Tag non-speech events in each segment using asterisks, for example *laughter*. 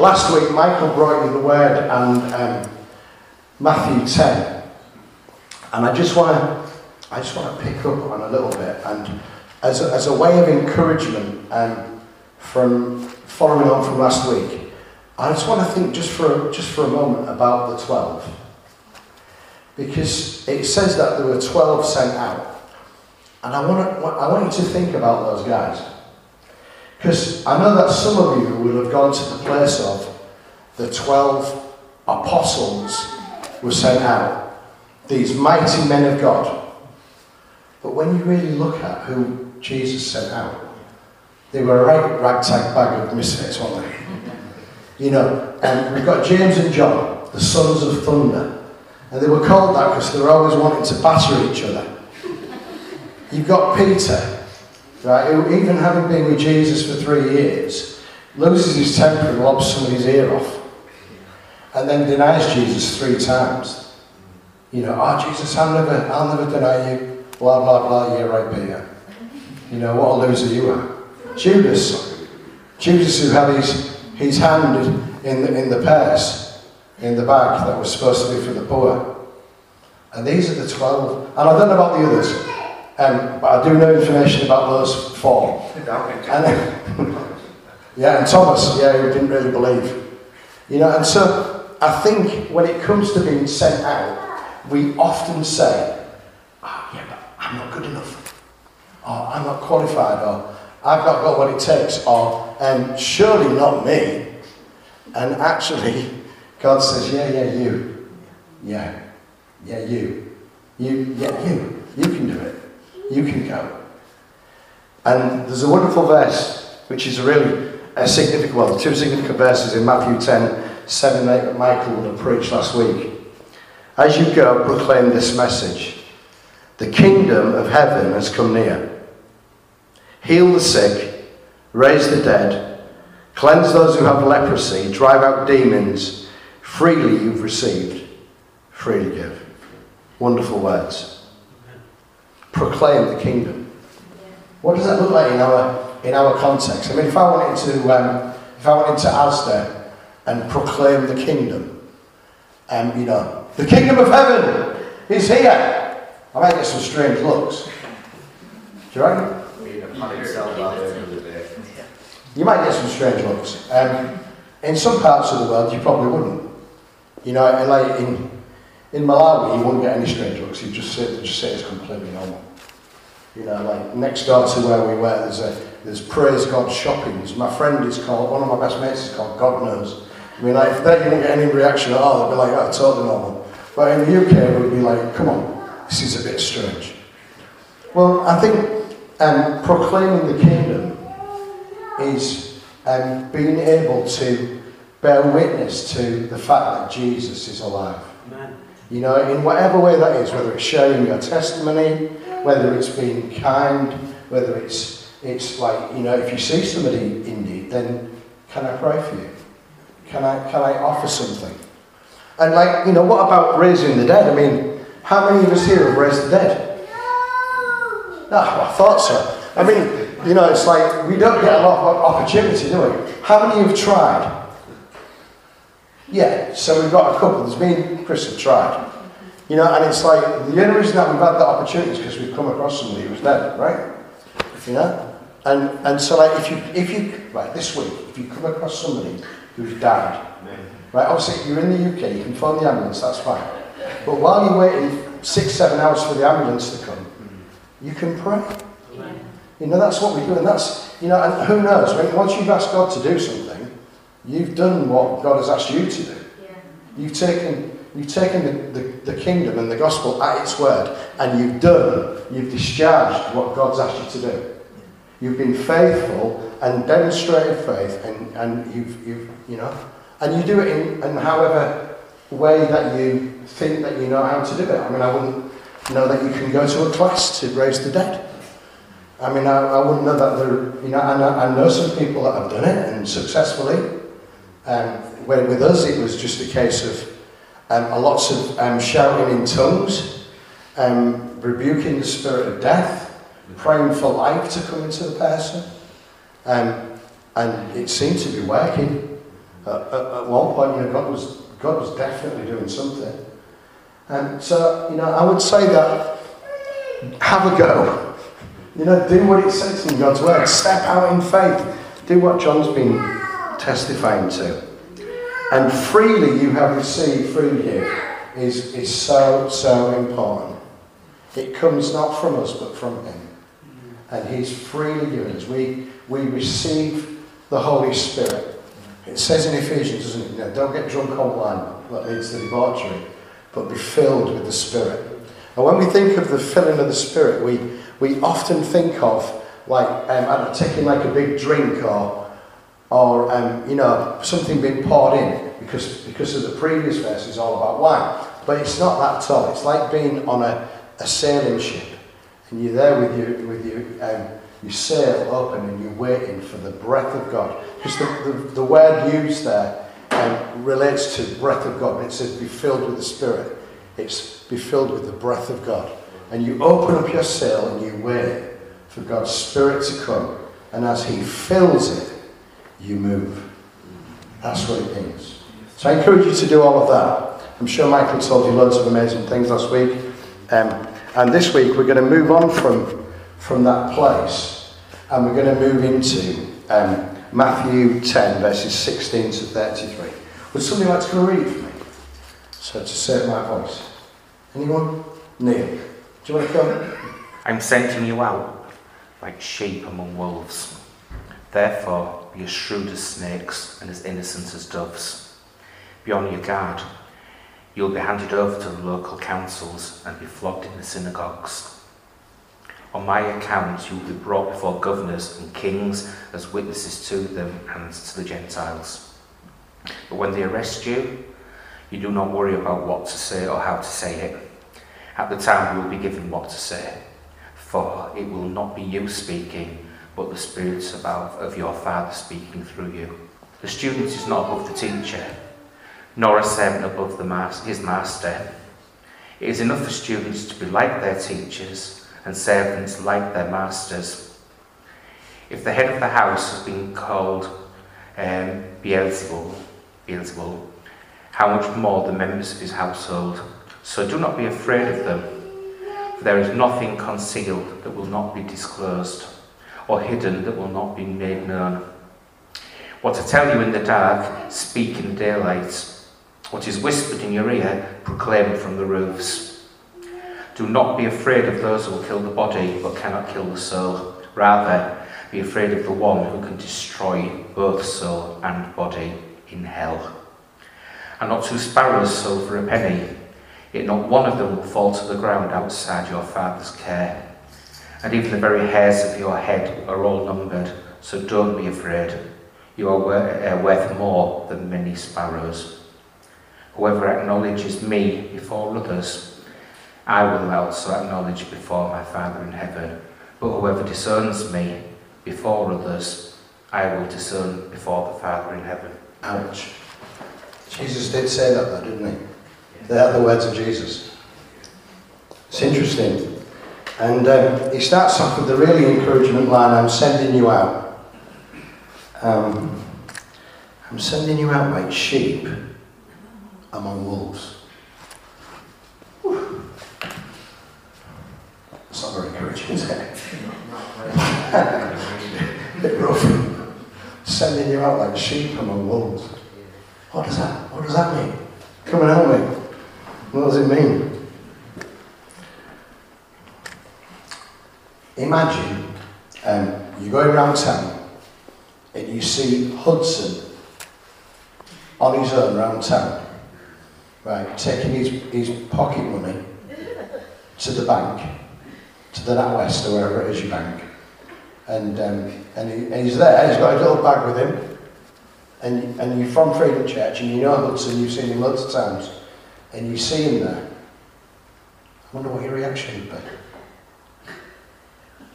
Last week, Michael brought you the word and um, Matthew 10. And I just want to I just want to pick up on a little bit and as a, as a way of encouragement um, from following on from last week, I just want to think just for, just for a moment about the 12. Because it says that there were 12 sent out. And I want, to, I want you to think about those guys. Because I know that some of you will have gone to the place of the 12 apostles were sent out, these mighty men of God. But when you really look at who Jesus sent out, they were a right ragtag bag of misfits, weren't they? You know, and we've got James and John, the sons of thunder. And they were called that because they were always wanting to batter each other. You've got Peter, right, who even having been with Jesus for three years, loses his temper and lobs somebody's ear off. And then denies Jesus three times. You know, oh Jesus, I'll never, I'll never deny you. Blah blah blah, yeah right, Peter. You know, what a loser you are. Judas. Judas who had his, his hand in the, in the purse, in the bag that was supposed to be for the poor. And these are the 12. And I don't know about the others, um, but I do know information about those four. And, *laughs* yeah, and Thomas, yeah, who didn't really believe. You know, and so I think when it comes to being sent out, we often say, oh, yeah, but I'm not good enough. Or I'm not qualified. Or I've not got what it takes. Or um, surely not me. And actually, *laughs* God says, yeah, yeah, you. Yeah, yeah, you. You, yeah, you. You can do it. You can go. And there's a wonderful verse, which is really a significant, well, two significant verses in Matthew 10, 7 that Michael would have preached last week. As you go, proclaim this message. The kingdom of heaven has come near. Heal the sick, raise the dead, cleanse those who have leprosy, drive out demons. Freely you've received, freely give. Wonderful words. Proclaim the kingdom. What does that look like in our in our context? I mean, if I wanted to um, if I wanted to Asda and proclaim the kingdom, um, you know, the kingdom of heaven is here. I might get some strange looks. Do you reckon? You might get some strange looks. Um, in some parts of the world, you probably wouldn't. You know, like in in Malawi, you won't get any strange looks. You just sit, just say it's completely normal. You know, like next door to where we were, there's a there's Praise God Shoppings. My friend is called one of my best mates is called God Knows. I mean, like if they didn't get any reaction at all, they'd be like, "Oh, totally normal." But in the UK, it would be like, "Come on, this is a bit strange." Well, I think um, proclaiming the kingdom is um, being able to bear witness to the fact that Jesus is alive. You know, in whatever way that is, whether it's sharing your testimony, whether it's being kind, whether it's it's like, you know, if you see somebody in need, then can I pray for you? Can I can I offer something? And like, you know, what about raising the dead? I mean, how many of us here have raised the dead? No, I thought so. I mean, you know, it's like we don't get a lot of opportunity, do we? How many have tried? Yeah, so we've got a couple. There's me and Chris have tried. You know, and it's like the only reason that we've had that opportunity is because we've come across somebody who's dead, right? You know? And and so like if you if you right, this week, if you come across somebody who's died, right, obviously if you're in the UK, you can phone the ambulance, that's fine. But while you're waiting six, seven hours for the ambulance to come, you can pray. You know, that's what we do, and that's, you know, and who knows, when, once you've asked God to do something, you've done what God has asked you to do. You've taken, you've taken the, the, the kingdom and the gospel at its word, and you've done, you've discharged what God's asked you to do. You've been faithful and demonstrated faith, and, and you've, you've, you know, and you do it in, in however way that you think that you know how to do it. I mean, I wouldn't know that you can go to a class to raise the dead. I mean, I, I wouldn't know that there, you know, and I, I know some people that have done it and successfully. Um, where with us, it was just a case of um, lots of um, shouting in tongues, um, rebuking the spirit of death, praying for life to come into the person. Um, and it seemed to be working. at, at one point, you know, God was, God was definitely doing something. And so, you know, I would say that have a go. You know, do what it says in God's word. Step out in faith. Do what John's been testifying to. And freely you have received through you is, is so, so important. It comes not from us, but from Him. And He's freely given us. We, we receive the Holy Spirit. It says in Ephesians, doesn't it? Don't get drunk on wine that leads to debauchery, but be filled with the Spirit. And when we think of the filling of the Spirit, we, we often think of like um, taking like a big drink or, or um, you know, something being poured in because, because of the previous verse is all about wine. But it's not that at all. It's like being on a, a sailing ship and you're there with your, with your, um, your sail open and you're waiting for the breath of God. Because the, the, the word used there um, relates to breath of God. It says be filled with the Spirit. It's be filled with the breath of God. And you open up your sail and you wait for God's Spirit to come. And as He fills it, you move. That's what it means. So I encourage you to do all of that. I'm sure Michael told you loads of amazing things last week. Um, and this week we're going to move on from, from that place and we're going to move into um, Matthew 10, verses 16 to 33. Would somebody like to and read for me? So to save my voice. Anyone? Neil, do you want to come? I'm sending you out like sheep among wolves. Therefore, be as shrewd as snakes and as innocent as doves. Be on your guard. You'll be handed over to the local councils and be flogged in the synagogues. On my account, you will be brought before governors and kings as witnesses to them and to the Gentiles. But when they arrest you, you do not worry about what to say or how to say it. At the time, you will be given what to say, for it will not be you speaking, but the Spirit of, of your Father speaking through you. The student is not above the teacher, nor a servant above the mas- his master. It is enough for students to be like their teachers and servants like their masters. If the head of the house has been called um, Beelzebul, Beelzebul, how much more the members of his household? So do not be afraid of them, for there is nothing concealed that will not be disclosed, or hidden that will not be made known. What I tell you in the dark, speak in the daylight. What is whispered in your ear, proclaim from the roofs. Do not be afraid of those who will kill the body, but cannot kill the soul. Rather, be afraid of the one who can destroy both soul and body in hell. And not two sparrows sold for a penny, yet not one of them will fall to the ground outside your Father's care. And even the very hairs of your head are all numbered, so don't be afraid. You are uh, worth more than many sparrows. Whoever acknowledges me before others, I will also acknowledge before my Father in heaven. But whoever disowns me before others, I will disown before the Father in heaven. Ouch. Jesus did say that, though, didn't he? They are the words of Jesus. It's interesting. And um, he starts off with the really encouragement line I'm sending you out. Um, I'm sending you out like sheep among wolves. Whew. It's not very encouraging, is it? A *laughs* bit rough. Sending you out like sheep among wolves. What does that, what does that mean? Come and help me. What does it mean? Imagine um, you're going around town and you see Hudson on his own around town, right, taking his, his pocket money to the bank, to the NatWest or wherever it is you bank, and, um, and, he, and he's there, he's got a little bag with him, and, and you're from Freedom Church, and you know Hudson, you've seen him loads of times, and you see him there. I wonder what your reaction would be.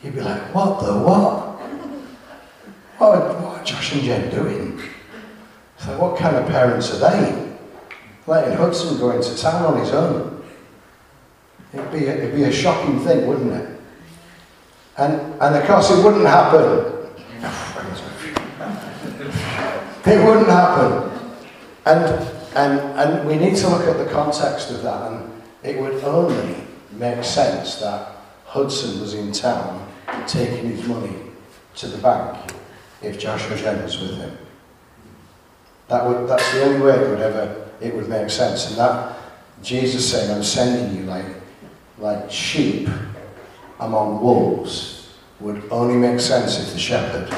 You'd be like, what the what? Oh, what are, what are Josh and Jen doing? So what kind of parents are they? Letting Hudson go into town on his own. It'd be a, it'd be a shocking thing, wouldn't it? And, and of course it wouldn't happen. It wouldn't happen. And, and, and we need to look at the context of that, and it would only make sense that Hudson was in town taking his money to the bank if Josh and Jen was with him. That would, that's the only way it would ever, it would make sense. And that, Jesus saying, I'm sending you like, like sheep among wolves, would only make sense if the shepherd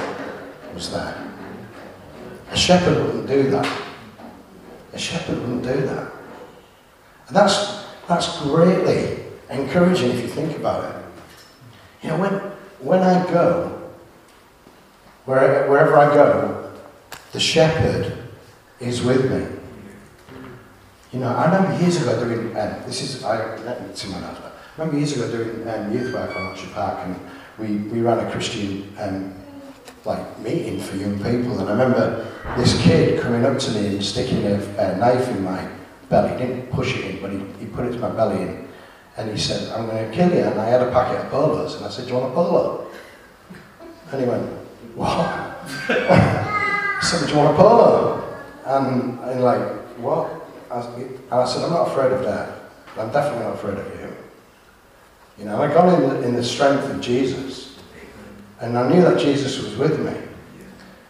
was there. A shepherd wouldn't do that. A shepherd wouldn't do that. And that's, that's greatly encouraging if you think about it. You know, when, when I go, wherever, wherever I go, the shepherd is with me. You know, I remember years ago doing, um, this is, I, let me see my notes, I remember years ago doing um, youth work on Orchard Park and we, we ran a Christian um, like meeting for young people and I remember this kid coming up to me and sticking a, a knife in my belly, he didn't push it in but he, he put it to my belly and, and he said, I'm going to kill you and I had a packet of polos and I said, do you want a polo? And he went, what? *laughs* I said, do you want a polo? And, and like, what? and I said, I'm not afraid of that. I'm definitely not afraid of you. You know, I got in the, in the strength of Jesus. And I knew that Jesus was with me.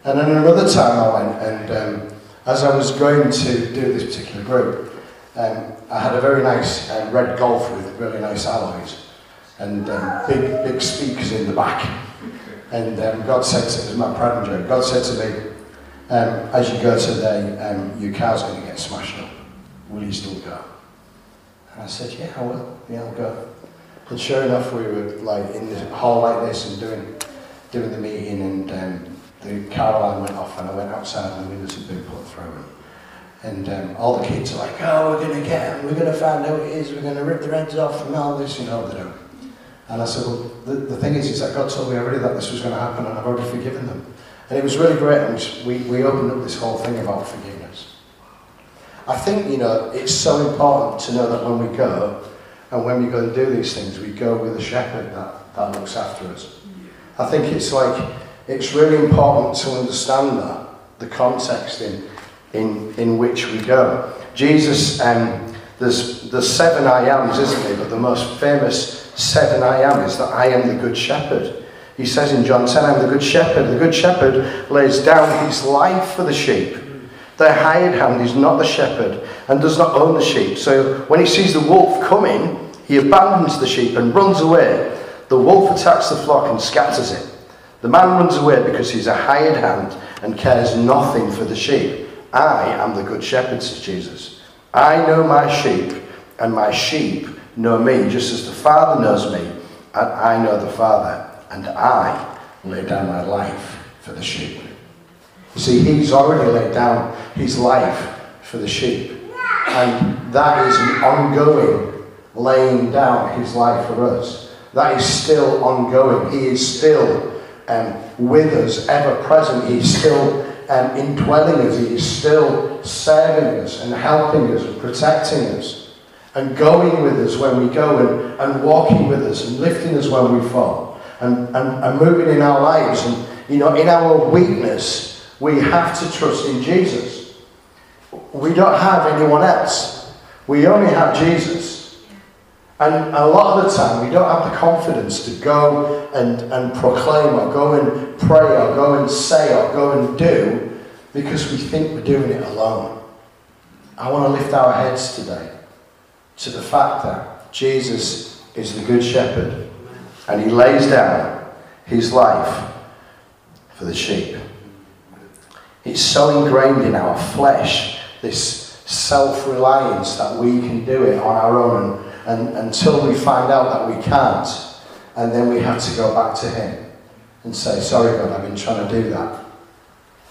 And then another time I went, and um, as I was going to do this particular group, um, I had a very nice uh, red Golf with really nice alloys and um, big, big speakers in the back. And um, God said to me, my pride and joy, God said to me, um, as you go today, um, your car's going to get smashed up will you still go? And I said, yeah, I will. Yeah, I'll go. And sure enough, we were like in the hall like this and doing doing the meeting, and um, the car alarm went off, and I went outside, and the windows had been put through. And, um, all the kids are like, oh, we're going to get him, we're going to find out who it is, we're going to rip their heads off, and all this, you know, they do. And I said, well, the, the thing is, is that God told me already that this was going to happen, and I've already forgiven them. And it was really great, and we, we opened up this whole thing about forgiveness. I think, you know, it's so important to know that when we go, and when we go and do these things, we go with a shepherd that, that looks after us. I think it's like, it's really important to understand that, the context in, in, in which we go. Jesus, um, there's, there's seven I ams, isn't there? But the most famous seven I am is that I am the good shepherd. He says in John 10, I'm the good shepherd. The good shepherd lays down his life for the sheep. The hired hand is not the shepherd and does not own the sheep. So when he sees the wolf coming, he abandons the sheep and runs away. The wolf attacks the flock and scatters it. The man runs away because he's a hired hand and cares nothing for the sheep. I am the good shepherd, says Jesus. I know my sheep, and my sheep know me, just as the Father knows me, and I know the Father, and I lay down my life for the sheep. You see, he's already laid down his life for the sheep. And that is an ongoing laying down his life for us. That is still ongoing. He is still um, with us, ever present. He's still um, indwelling us. He is still serving us and helping us and protecting us and going with us when we go and, and walking with us and lifting us when we fall and, and, and moving in our lives. And, you know, in our weakness, we have to trust in Jesus. We don't have anyone else. We only have Jesus. And a lot of the time, we don't have the confidence to go and, and proclaim or go and pray or go and say or go and do because we think we're doing it alone. I want to lift our heads today to the fact that Jesus is the Good Shepherd and he lays down his life for the sheep. It's so ingrained in our flesh, this self reliance that we can do it on our own and, until we find out that we can't. And then we have to go back to Him and say, Sorry, God, I've been trying to do that.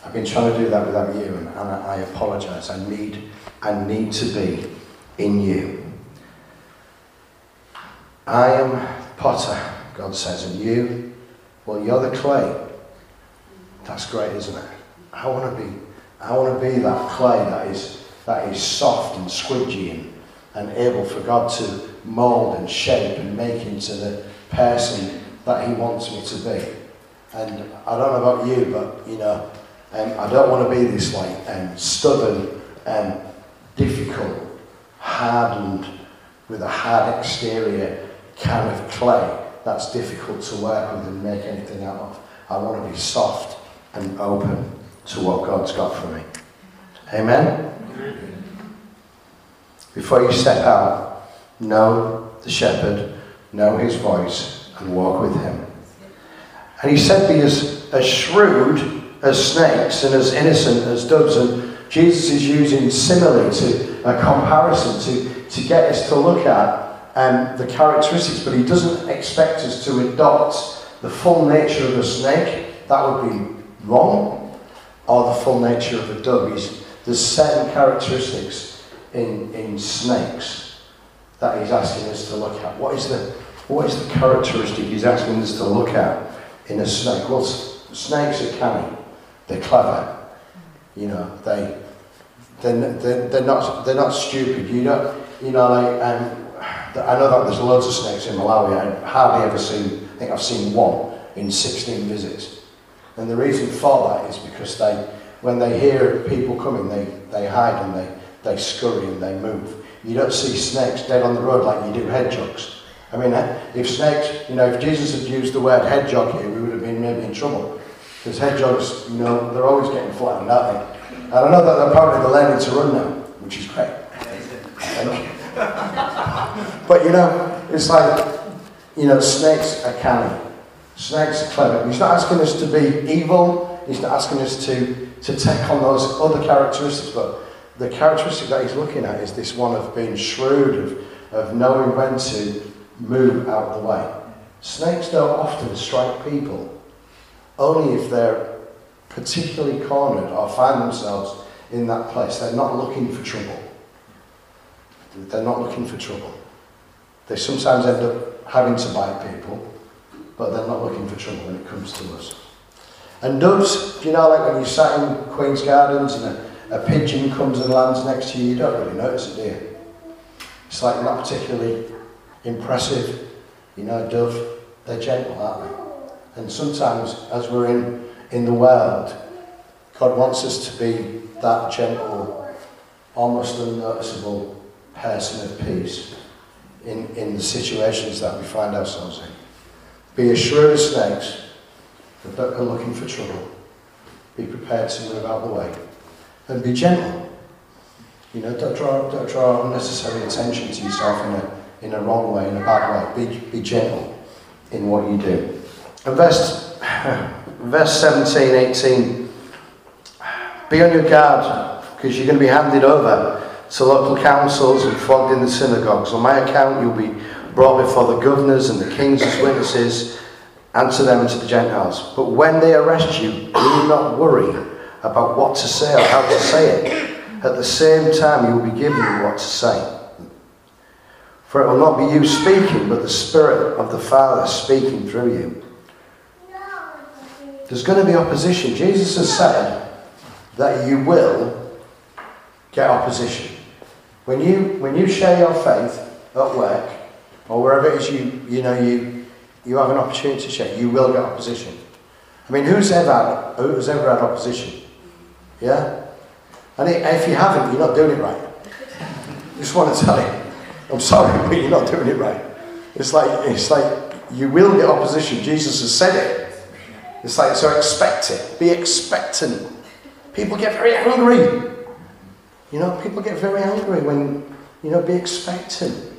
I've been trying to do that without you, and, and I, I apologize. I need, I need to be in you. I am potter, God says, and you, well, you're the clay. That's great, isn't it? I want to be, I want to be that clay that is, that is soft and squidgy and, and able for God to mould and shape and make into the person that He wants me to be. And I don't know about you, but you know, um, I don't want to be this like um, stubborn, um, difficult, hardened, with a hard exterior can of clay that's difficult to work with and make anything out of. I want to be soft and open to what God's got for me. Amen? Before you step out, know the shepherd, know his voice, and walk with him. And he said, Be as, as shrewd as snakes and as innocent as doves. And Jesus is using simile to a comparison to, to get us to look at um, the characteristics, but he doesn't expect us to adopt the full nature of a snake. That would be wrong. Or the full nature of a dove. There's certain characteristics in, in snakes that he's asking us to look at. What is the, what is the characteristic he's asking us to look at in a snake? Well, snakes are cunning, They're clever. You know, they, they're, they're, they're, not, they're not stupid. You know, you know like, um, I know that there's loads of snakes in Malawi. I've hardly ever seen, I think I've seen one in 16 visits. And the reason for that is because they, when they hear people coming, they, they hide and they, they scurry and they move. You don't see snakes dead on the road like you do hedgehogs. I mean, if snakes, you know, if Jesus had used the word hedgehog here, we would have been maybe in trouble. Because hedgehogs, you know, they're always getting flattened, aren't they? And I know that they're apparently they're learning to run now, which is great. *laughs* but you know, it's like, you know, snakes are canny. Snakes are clever. He's not asking us to be evil. He's not asking us to, to take on those other characteristics. But the characteristic that he's looking at is this one of being shrewd, of, of knowing when to move out of the way. Snakes don't often strike people, only if they're particularly cornered or find themselves in that place. They're not looking for trouble. They're not looking for trouble. They sometimes end up having to bite people, but they're not looking for trouble when it comes to us. And doves, you know, like when you sat in Queen's Gardens and a, pigeon comes and lands next to you, you don't really notice it, do you? It's like not particularly impressive. You know, dove, they're gentle, aren't they? And sometimes, as we're in, in the world, God wants us to be that gentle, almost unnoticeable person of peace in, in the situations that we find ourselves in. Be as shrewd as snakes, are looking for trouble. Be prepared to move out the way. And be gentle. You know, don't draw, don't draw unnecessary attention to yourself in a, in a wrong way, in a bad way. Be, be gentle in what you do. And verse, *sighs* verse 17, 18. Be on your guard, because you're going to be handed over to local councils and flogged in the synagogues. On my account, you'll be brought before the governors and the kings as witnesses, and to them and to the Gentiles. But when they arrest you, do not worry about what to say or how to say it. At the same time, you will be given what to say. For it will not be you speaking, but the Spirit of the Father speaking through you. There's going to be opposition. Jesus has said that you will get opposition. When you, when you share your faith at work, or wherever it is you, you know, you, you have an opportunity to share, you will get opposition. I mean, who's ever who's ever had opposition? Yeah? And if you haven't, you're not doing it right. I *laughs* just want to tell you, I'm sorry, but you're not doing it right. It's like, it's like you will get opposition. Jesus has said it. It's like, so expect it. Be expectant. People get very angry. You know, people get very angry when, you know, be expectant.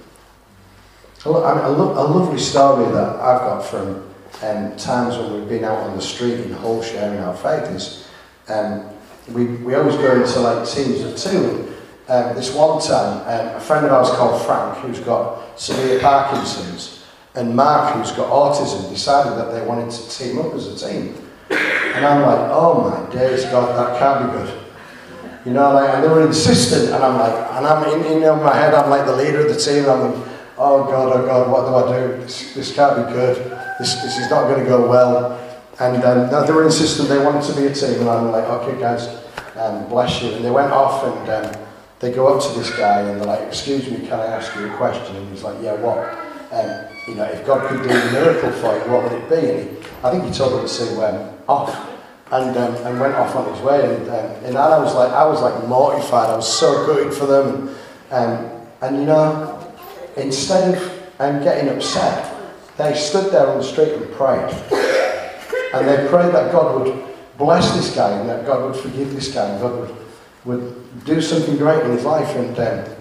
I mean, a, lo- a lovely story that I've got from um, times when we've been out on the street in Hull sharing our faith is um, we, we always go into like teams of two. Um, this one time, um, a friend of ours called Frank, who's got severe Parkinson's, and Mark, who's got autism, decided that they wanted to team up as a team. And I'm like, oh my days, God, that can't be good. You know, like, and they were insistent, and I'm like, and I'm in, in my head, I'm like the leader of the team, I'm like, oh God, oh God, what do I do? This, this can't be good. This, this is not going to go well. And um, they were insistent they wanted to be a team, and I'm like, okay, guys, um, bless you. And they went off, and um, they go up to this guy, and they're like, excuse me, can I ask you a question? And he's like, yeah, what? Um, you know, if God could do a miracle for you, what would it be? And he, I think he told them to say, um, off. and, um, and went off on his way. And, um, and I was like, I was like mortified. I was so gutted for them. And, um, and you know, instead of um, getting upset, they stood there on the street and prayed. And they prayed that God would bless this guy and that God would forgive this guy and God would, would do something great in his life. And, um,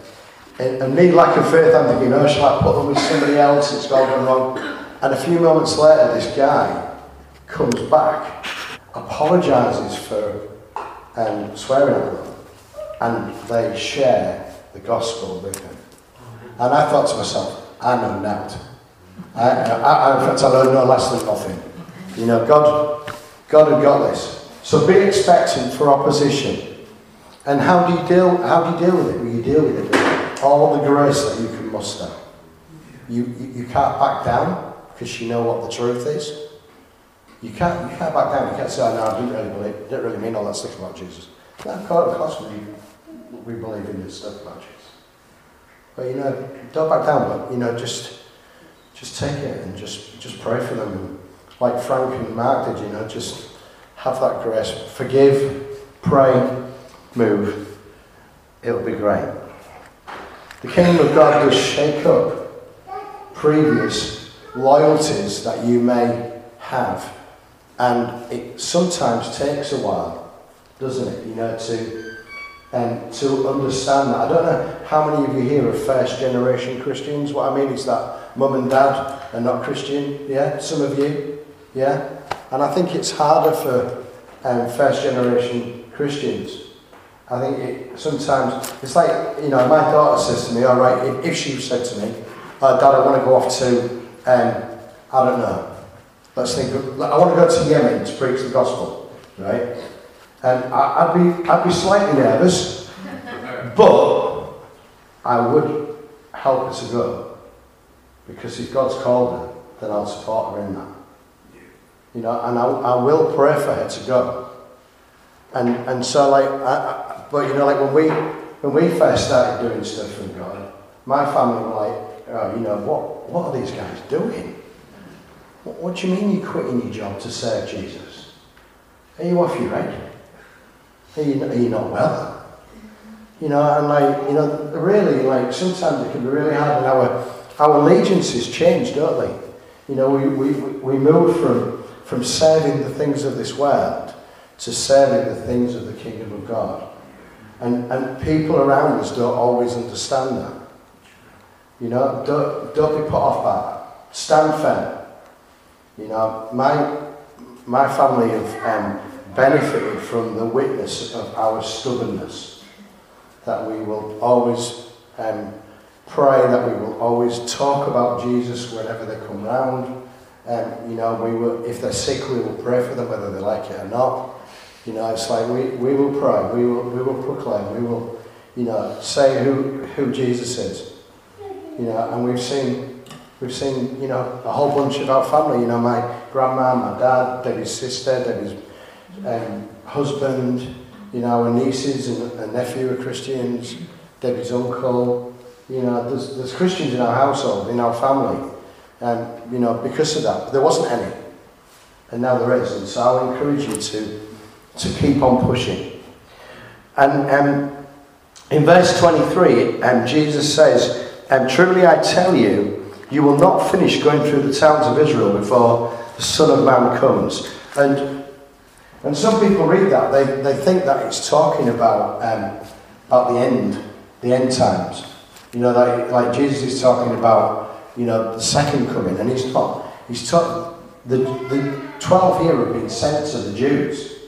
and, and me, lack of faith, I'm thinking, oh, shall I put them with somebody else? It's all gone wrong. And a few moments later, this guy comes back apologises for um, swearing at them, and they share the gospel with him. And I thought to myself, I know now. I, I, I, in fact, I know no less than nothing. You know, God, God had got this. So be expectant for opposition. And how do you deal? How do you deal with it? Well, you deal with it all the grace that you can muster. You, you, you can't back down because you know what the truth is. You can't, you can't back down. You can't say, oh, no, I didn't really believe, didn't really mean all that stuff about Jesus. No, of course, of course we, we believe in this stuff about Jesus. But, you know, don't back down, but, you know, just, just take it and just, just pray for them. Like Frank and Mark did, you know, just have that grace. Forgive, pray, move. It'll be great. The kingdom of God will shake up previous loyalties that you may have and it sometimes takes a while, doesn't it, you know, to, um, to understand that. I don't know how many of you here are first generation Christians. What I mean is that mum and dad are not Christian, yeah? Some of you, yeah? And I think it's harder for um, first generation Christians. I think it, sometimes, it's like, you know, my daughter says to me, all right, if, if she said to me, oh, Dad, I want to go off to, um, I don't know, Let's think. Of, I want to go to Yemen to preach the gospel, right? And I, would be, I'd be slightly nervous, but I would help her to go because if God's called her, then I'll support her in that. You know, and I, I will pray for her to go. And and so like, I, I, but you know, like when we when we first started doing stuff from God, my family were like, oh, you know, what what are these guys doing? What, what do you mean you're quitting your job to serve Jesus? Are you off your head? Are you, are you not well? You know, and like, you know, really, like, sometimes it can be really hard, and our, our allegiances change, don't they? You know, we, we, we move from, from serving the things of this world to serving the things of the kingdom of God. And, and people around us don't always understand that. You know, don't, don't be put off by that. Stand firm. You know, my, my family have um, benefited from the witness of our stubbornness, that we will always um, pray, that we will always talk about Jesus whenever they come round. Um, you know, we will, if they're sick, we will pray for them, whether they like it or not. You know, it's like we, we will pray, we will, we will proclaim, we will, you know, say who, who Jesus is. You know, and we've seen We've seen, you know, a whole bunch of our family. You know, my grandma, my dad, Debbie's sister, Debbie's um, husband, you know, our nieces and, and nephew are Christians, Debbie's uncle. You know, there's, there's Christians in our household, in our family. And, you know, because of that, there wasn't any. And now there is. And so I'll encourage you to, to keep on pushing. And um, in verse 23, um, Jesus says, And truly I tell you, you will not finish going through the towns of Israel before the Son of Man comes. And, and some people read that, they, they think that it's talking about, um, about the end, the end times. You know, like, like Jesus is talking about, you know, the second coming, and he's not. He's taught, the, the 12 here have been sent to the Jews.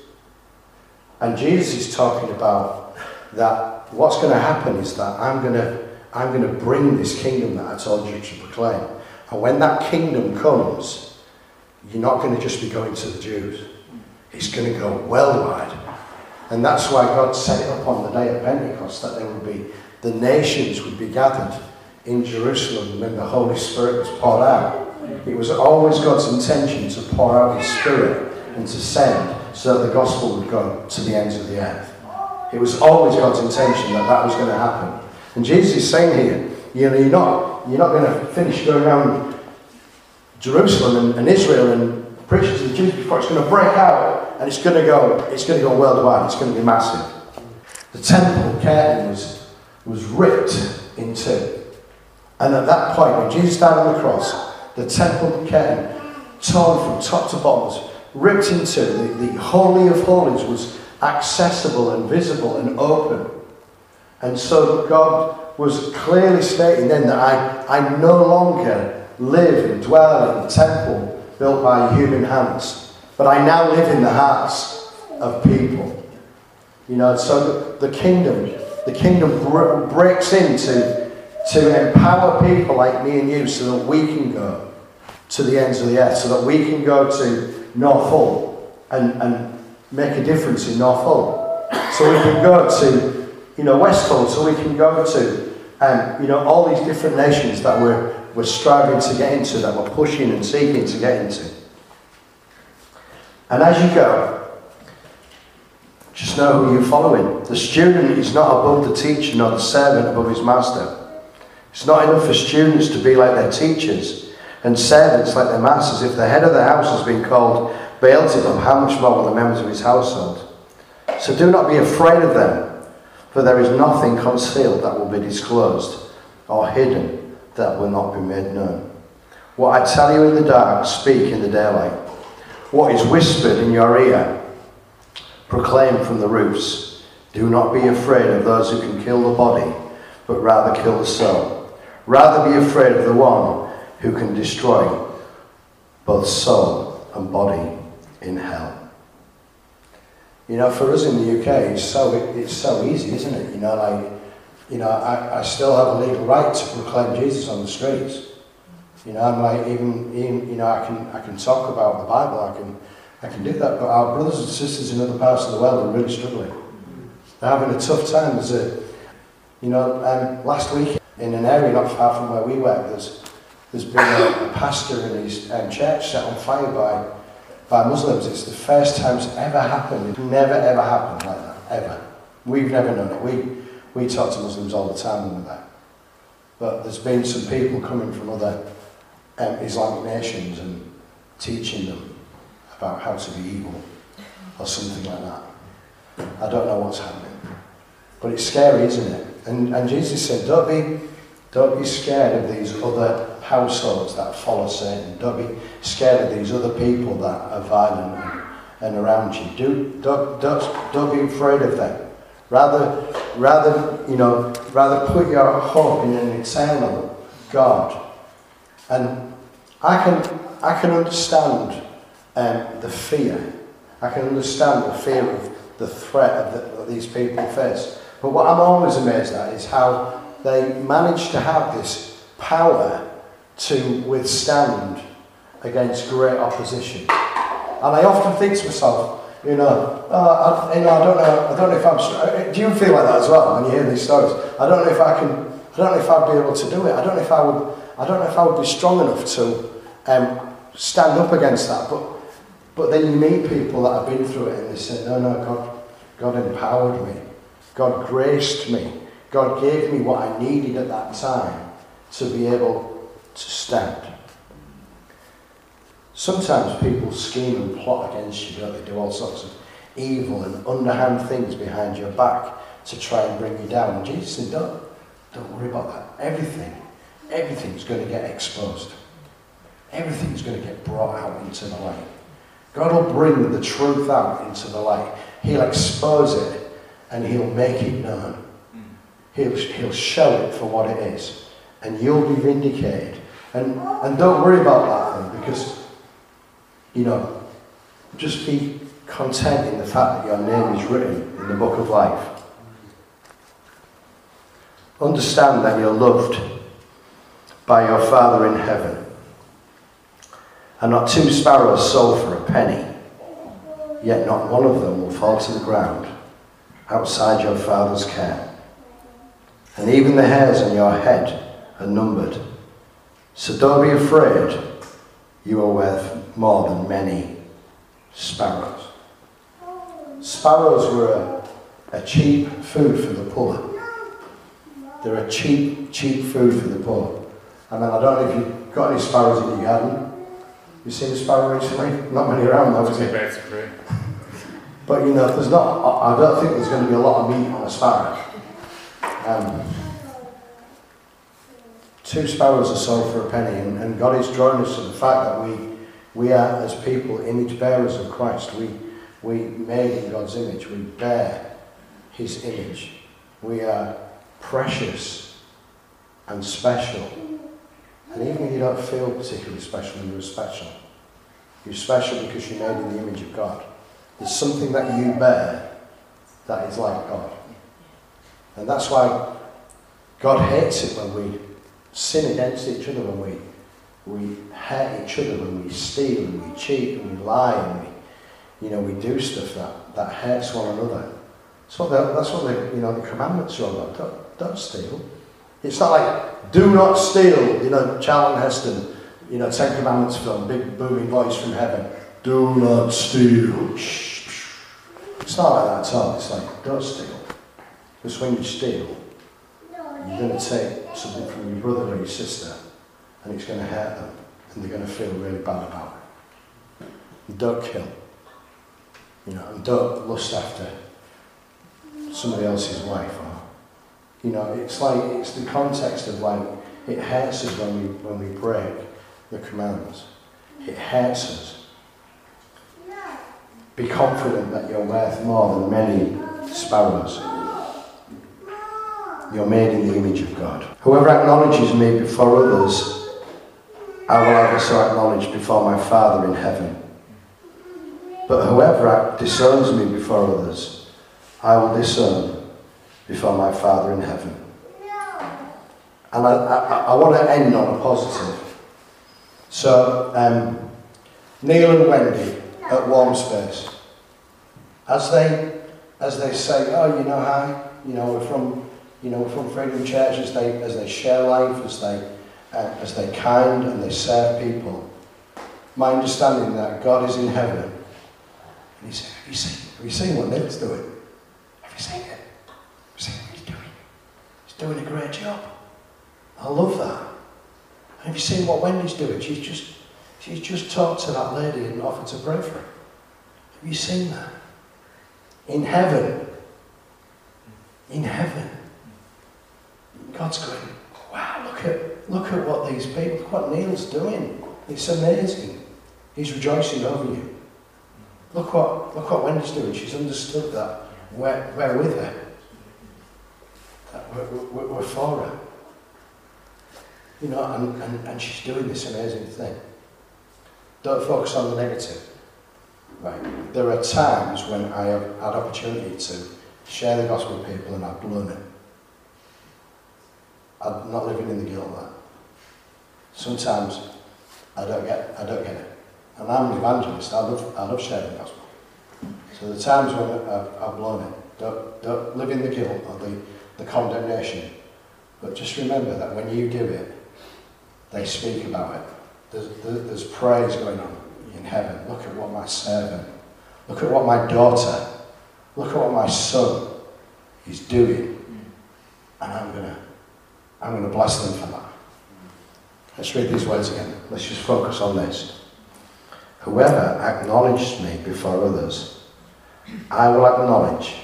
And Jesus is talking about that what's going to happen is that I'm going to I'm going to bring this kingdom that I told you to proclaim. And when that kingdom comes, you're not going to just be going to the Jews. It's going to go worldwide. And that's why God set it up on the day of Pentecost that there would be, the nations would be gathered in Jerusalem when the Holy Spirit was poured out. It was always God's intention to pour out His Spirit and to send so that the gospel would go to the ends of the earth. It was always God's intention that that was going to happen. And Jesus is saying here, you know, you're not, you're not going to finish going around Jerusalem and, and Israel and preaching to the Jews before it's going to break out and it's going to go, it's going to go worldwide. It's going to be massive. The temple curtain was, was ripped in two. And at that point, when Jesus died on the cross, the temple became torn from top to bottom ripped into. The, the Holy of Holies was accessible and visible and open. And so God was clearly stating then that I, I no longer live and dwell in a temple built by human hands, but I now live in the hearts of people. You know, so the, the kingdom, the kingdom br- breaks into to empower people like me and you so that we can go to the ends of the earth, so that we can go to North and, and make a difference in North. So we can go to, you know, West so we can go to, um, you know, all these different nations that we're, we're striving to get into, that we're pushing and seeking to get into. And as you go, just know who you're following. The student is not above the teacher, nor the servant above his master. It's not enough for students to be like their teachers and servants like their masters. If the head of the house has been called Beelzebub, how much more will the members of his household? So do not be afraid of them, for there is nothing concealed that will be disclosed, or hidden that will not be made known. What I tell you in the dark, speak in the daylight. What is whispered in your ear, proclaim from the roofs. Do not be afraid of those who can kill the body, but rather kill the soul. Rather be afraid of the one who can destroy both soul and body in hell. You know, for us in the UK, it's so it's so easy, isn't it? You know, like, you know, I, I still have a legal right to proclaim Jesus on the streets. You know, I'm like even, even you know, I can I can talk about the Bible, I can I can do that, but our brothers and sisters in other parts of the world are really struggling. They're having a tough time. There's a, you know, um, last week in an area not far from where we work, there's there's been a, a pastor in his um, church set on fire by by Muslims. It's the first time it's ever happened. It never ever happened like that ever. We've never known it. We we talk to Muslims all the time we're there. But there's been some people coming from other um, Islamic nations and teaching them about how to be evil or something like that. I don't know what's happening. But it's scary, isn't it? And, and Jesus said, don't be, don't be scared of these other households that follow Satan. Don't be scared of these other people that are violent and, and around you. Do, don't, don't, don't be afraid of them. Rather, rather, you know, rather put your hope in an eternal God. And I can, I can understand um, the fear. I can understand the fear of the threat that these people face. But what I'm always amazed at is how they manage to have this power to withstand against great opposition. And I often think to myself, you know, uh, I, you know, I don't know, I don't know if I'm. Uh, do you feel like that as well when you hear these stories? I don't know if I can. I don't know if I'd be able to do it. I don't know if I would. I don't know if I would be strong enough to um, stand up against that. But but then you meet people that have been through it and they say, no, no, God, God empowered me. God graced me. God gave me what I needed at that time to be able to stand. Sometimes people scheme and plot against you, don't they? Do all sorts of evil and underhand things behind your back to try and bring you down. And Jesus said, don't, don't worry about that. Everything, everything's going to get exposed. Everything's going to get brought out into the light. God will bring the truth out into the light. He'll expose it and he'll make it known. He'll, he'll show it for what it is. And you'll be vindicated. And, and don't worry about that thing because, you know, just be content in the fact that your name is written in the book of life. Understand that you're loved by your Father in heaven. And not two sparrows sold for a penny, yet not one of them will fall to the ground outside your Father's care. And even the hairs on your head are numbered. So don't be afraid, you are worth more than many sparrows. Sparrows were a, a cheap food for the poor. They're a cheap, cheap food for the poor. I mean, I don't know if you've got any sparrows in your garden. You seen a sparrow recently? Not many around though, is it? But you know, there's not. I don't think there's going to be a lot of meat on a sparrow. Um, two sparrows are sold for a penny, and, and God is drawing us to the fact that we we are as people image bearers of Christ. We we made in God's image. We bear His image. We are precious and special. And even if you don't feel particularly special, you're special. You're special because you're made in the image of God. There's something that you bear that is like God. And that's why God hates it when we sin against each other, when we, we hurt each other, when we steal and we cheat and we lie and we, you know, we do stuff that, that hurts one another. The, that's what the, you know, the commandments are about. Don't, don't steal. It's not like, do not steal, you know, Charlton Heston, you know, Ten Commandments film, big booming voice from heaven. Do not steal. It's not like that at all. It's like, don't steal. Because when you steal, you're going to take something from your brother or your sister and it's going to hurt them and they're going to feel really bad about it. And don't kill. You know, and don't lust after somebody else's wife or, you know, it's like, it's the context of like, it hurts us when we, when we break the commands. It hurts us. Be confident that you're worth more than many sparrows. You're made in the image of God. Whoever acknowledges me before others, I will also acknowledge before my Father in heaven. But whoever disowns me before others, I will disown before my Father in heaven. And I, I, I want to end on a positive. So, um, Neil and Wendy at Warm Space, as they, as they say, oh, you know, hi, you know, we're from, you know, we're from Freedom Church, as they, as they share life, as they, uh, as they kind and they serve people, my understanding that God is in heaven, and He said, have you seen, have you seen what Neil's doing? Have you seen it? Have you seen what he's doing? He's doing a great job. I love that. Have you seen what Wendy's doing? She's just, she's just talked to that lady and offered to pray for her. Have you seen that? In heaven, in heaven, God's going, wow, look at, look at what these people, look what Neil's doing. It's amazing. He's rejoicing over you. Look what, look what Wendy's doing. She's understood that we're, we're with her. That we're, we're, we're for her. You know, and, and, and she's doing this amazing thing. Don't focus on the negative. Right. There are times when I have had opportunity to share the gospel with people and I've blown it. I'm not living in the guilt of that. Sometimes I don't get I don't get it. And I'm an evangelist, I love I love sharing the gospel. So the times when I've, I've blown it, don't, don't live in the guilt or the, the condemnation. But just remember that when you do it, they speak about it. There's, there's praise going on in heaven. Look at what my servant, look at what my daughter, look at what my son is doing. And I'm going to I'm going to bless them for that. Let's read these words again. Let's just focus on this. Whoever acknowledges me before others, I will acknowledge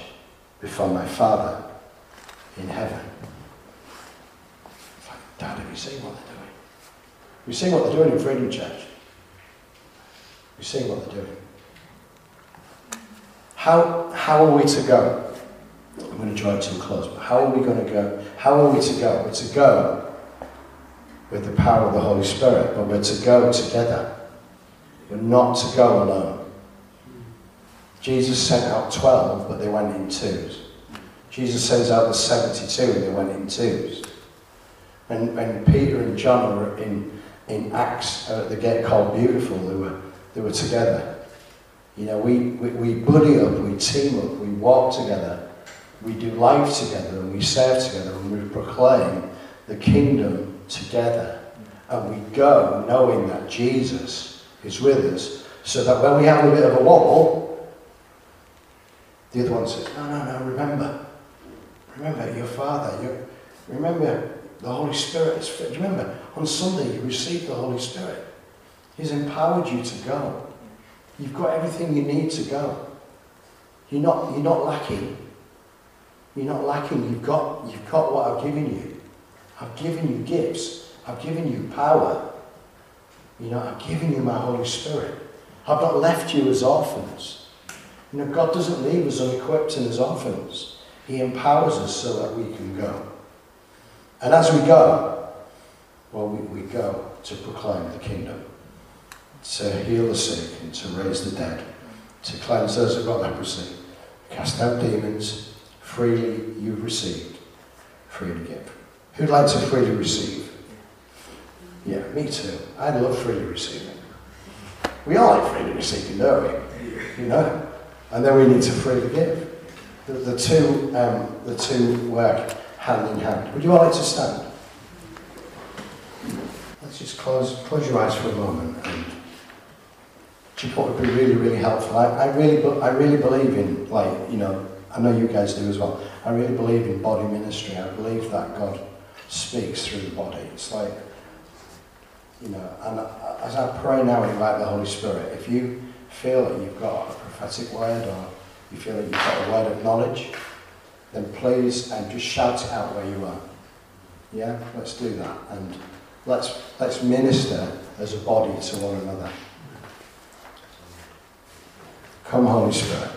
before my Father in heaven. Dad, have you seen what you seen what they're doing in Freedom Church? You seen what they're doing? How, how are we to go? I'm going to draw it to a close, but how are we going to go? How are we to go? We're to go with the power of the Holy Spirit, but we're to go together. We're not to go alone. Jesus sent out 12, but they went in twos. Jesus sends out the 72, and they went in twos. And, when Peter and John were in, in Acts uh, at the gate called Beautiful, they were, they were together. You know, we, we, we buddy up, we team up, we walk together, we do life together, and we serve together, and we proclaim the kingdom together. And we go knowing that Jesus is with us, so that when we have a bit of a wobble, the other one says, No, no, no, remember. Remember your Father. Remember the Holy Spirit. Do you remember on Sunday you received the Holy Spirit? He's empowered you to go. You've got everything you need to go. You're not, you're not lacking. You're not lacking. You've got, you've got what I've given you. I've given you gifts. I've given you power. You know, I've given you my Holy Spirit. I've not left you as orphans. You know, God doesn't leave us unequipped and as orphans. He empowers us so that we can go. And as we go, well, we, we go to proclaim the kingdom, to heal the sick and to raise the dead, to cleanse those who've got leprosy, cast out demons, freely you've received, freely give. Who'd like to freely receive? Yeah, me too. I'd love freely receiving. We all like freely receiving, don't we? You know? And then we need to freely give. The, the two, um, the two work hand in hand. Would you all like to stand? Let's just close, close your eyes for a moment and do you what would be really, really helpful? I, I really, I really believe in, like, you know, I know you guys do as well. I really believe in body ministry. I believe that God speaks through the body. It's like, you know, and as I pray now invite the Holy Spirit, if you feel that you've got a prophetic word or you feel that you've got a word of knowledge, then please and just shout it out where you are. Yeah, let's do that and let's let's minister as a body to one another. Come, Holy Spirit.